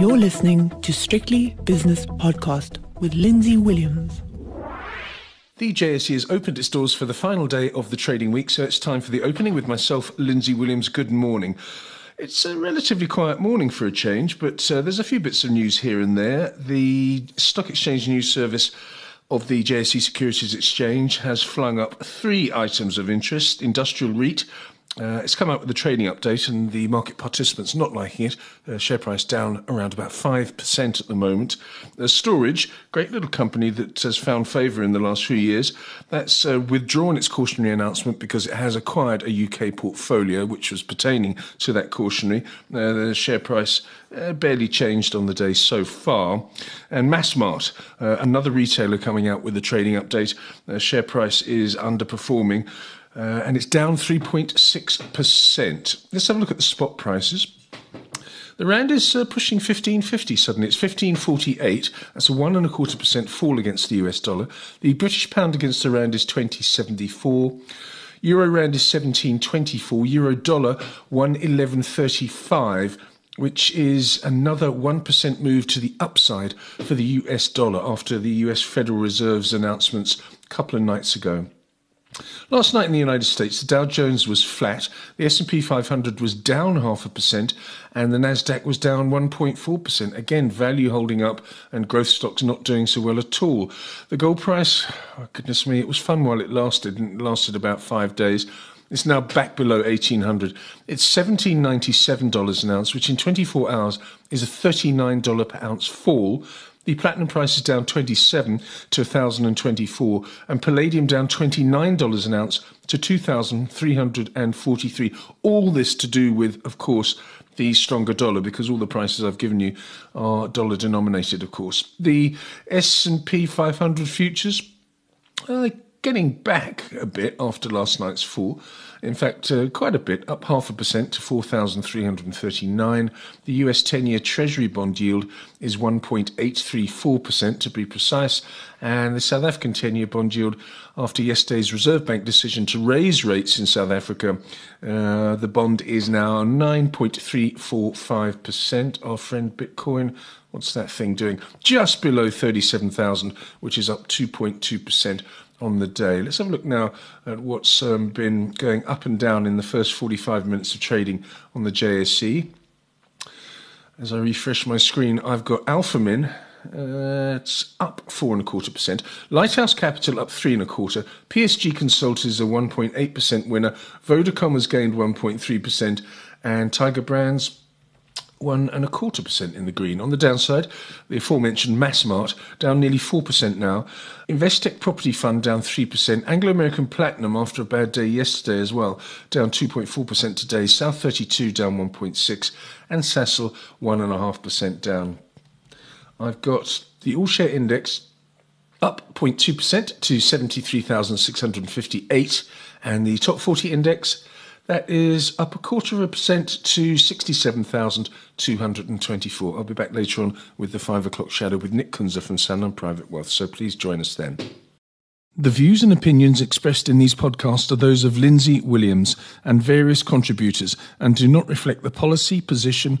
You're listening to Strictly Business Podcast with Lindsay Williams. The JSE has opened its doors for the final day of the trading week, so it's time for the opening with myself, Lindsay Williams. Good morning. It's a relatively quiet morning for a change, but uh, there's a few bits of news here and there. The Stock Exchange News Service of the JSE Securities Exchange has flung up three items of interest industrial REIT, uh, it's come out with a trading update, and the market participants not liking it. Uh, share price down around about 5% at the moment. Uh, Stor-Age, great little company that has found favour in the last few years, that's uh, withdrawn its cautionary announcement because it has acquired a UK portfolio which was pertaining to that cautionary. Uh, the share price uh, barely changed on the day so far. And Massmart, another retailer coming out with a trading update, share price is underperforming. Uh, and it's down 3.6%. Let's have a look at the spot prices. The rand is uh, pushing 15.50 suddenly. It's 15.48. That's a one and a quarter percent fall against the US dollar. The British pound against the rand is 20.74. Euro rand is 17.24. Euro dollar 111.35 which is another 1% move to the upside for the US dollar after the US Federal Reserve's announcements a couple of nights ago. Last night in the United States, the Dow Jones was flat, the S&P 500 was down half a percent, and the Nasdaq was down 1.4%. Again, value holding up and growth stocks not doing so well at all. The gold price, oh goodness me, it was fun while it lasted, and it lasted about 5 days. It's now back below 1800. It's $1797 an ounce, which in 24 hours is a $39 per ounce fall the platinum price is down 27 to 1024 and palladium down $29 an ounce to 2343. All this to do with of course the stronger dollar because all the prices I've given you are dollar denominated of course. The S&P 500 futures getting back a bit after last night's fall. In fact, uh, quite a bit, up half a percent to 4,339. The US 10 year Treasury bond yield is 1.834% to be precise. And the South African 10 year bond yield, after yesterday's Reserve Bank decision to raise rates in South Africa, uh, the bond is now 9.345%. Our friend Bitcoin, what's that thing doing? Just below 37,000, which is up 2.2% on the day. Let's have a look now at what's um, been going up and down in the first 45 minutes of trading on the JSE. As I refresh my screen, I've got Alphamin. Uh, it's up four and a quarter percent. Lighthouse Capital up three and a quarter. PSG Konsult is a 1.8 percent winner. Vodacom has gained 1.3 percent, and Tiger Brands one and a quarter percent in the green. On the downside, the aforementioned Massmart down nearly four percent now. Investec Property Fund down three percent. Anglo American Platinum after a bad day yesterday as well down two point four percent today. South32 down one point six, and Sasol one and a half percent down. I've got the all share index up 0.2% to 73,658 and the top 40 index that is up a quarter of a percent to 67,224. I'll be back later on with the five o'clock shadow with Nick Kunze from Sanlam Private Wealth, so please join us then. The views and opinions expressed in these podcasts are those of Lindsay Williams and various contributors and do not reflect the policy, position,